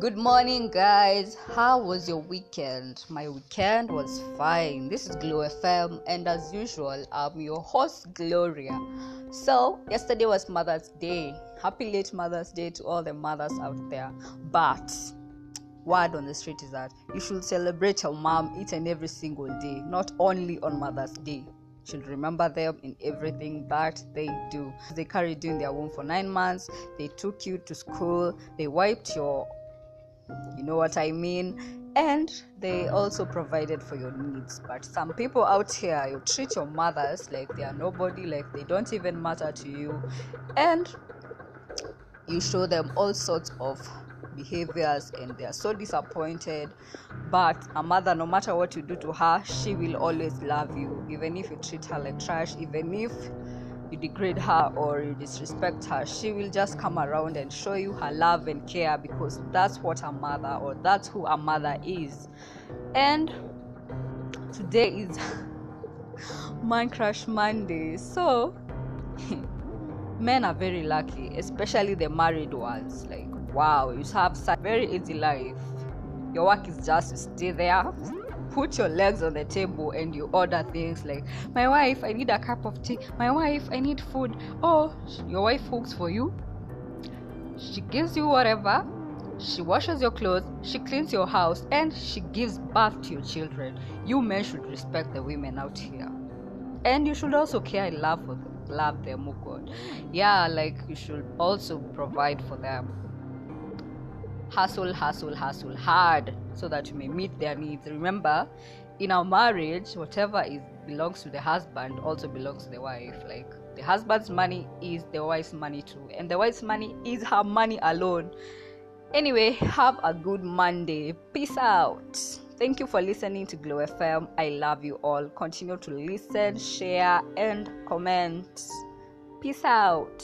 Good morning, guys. How was your weekend? My weekend was fine. This is Glow FM, and as usual, I'm your host, Gloria. So, yesterday was Mother's Day. Happy late Mother's Day to all the mothers out there. But, word on the street is that you should celebrate your mom each and every single day, not only on Mother's Day should remember them in everything that they do. They carried you in their womb for nine months, they took you to school, they wiped your, you know what I mean, and they also provided for your needs. But some people out here, you treat your mothers like they are nobody, like they don't even matter to you, and you show them all sorts of behaviors and they are so disappointed. But a mother no matter what you do to her she will always love you even if you treat her like trash even if you degrade her or you disrespect her she will just come around and show you her love and care because that's what a mother or that's who a mother is. And today is man crush monday. So men are very lucky especially the married ones. Like wow you have such a very easy life. Your work is just to stay there put your legs on the table and you order things like my wife i need a cup of tea. My wife i need food. Oh your wife cooks for you. She gives you whatever. She washes your clothes. She cleans your house. And she gives birth to your children. You men should respect the women out here. And you should also care and love for them love them oh god. Yeah like you should also provide for them hustle, hustle, hustle hard so that you may meet their needs. Remember, in our marriage, whatever is belongs to the husband also belongs to the wife. Like the husband's money is the wife's money too, and the wife's money is her money alone. Anyway, have a good Monday. Peace out. Thank you for listening to Glow FM. I love you all. Continue to listen, share, and comment. Peace out.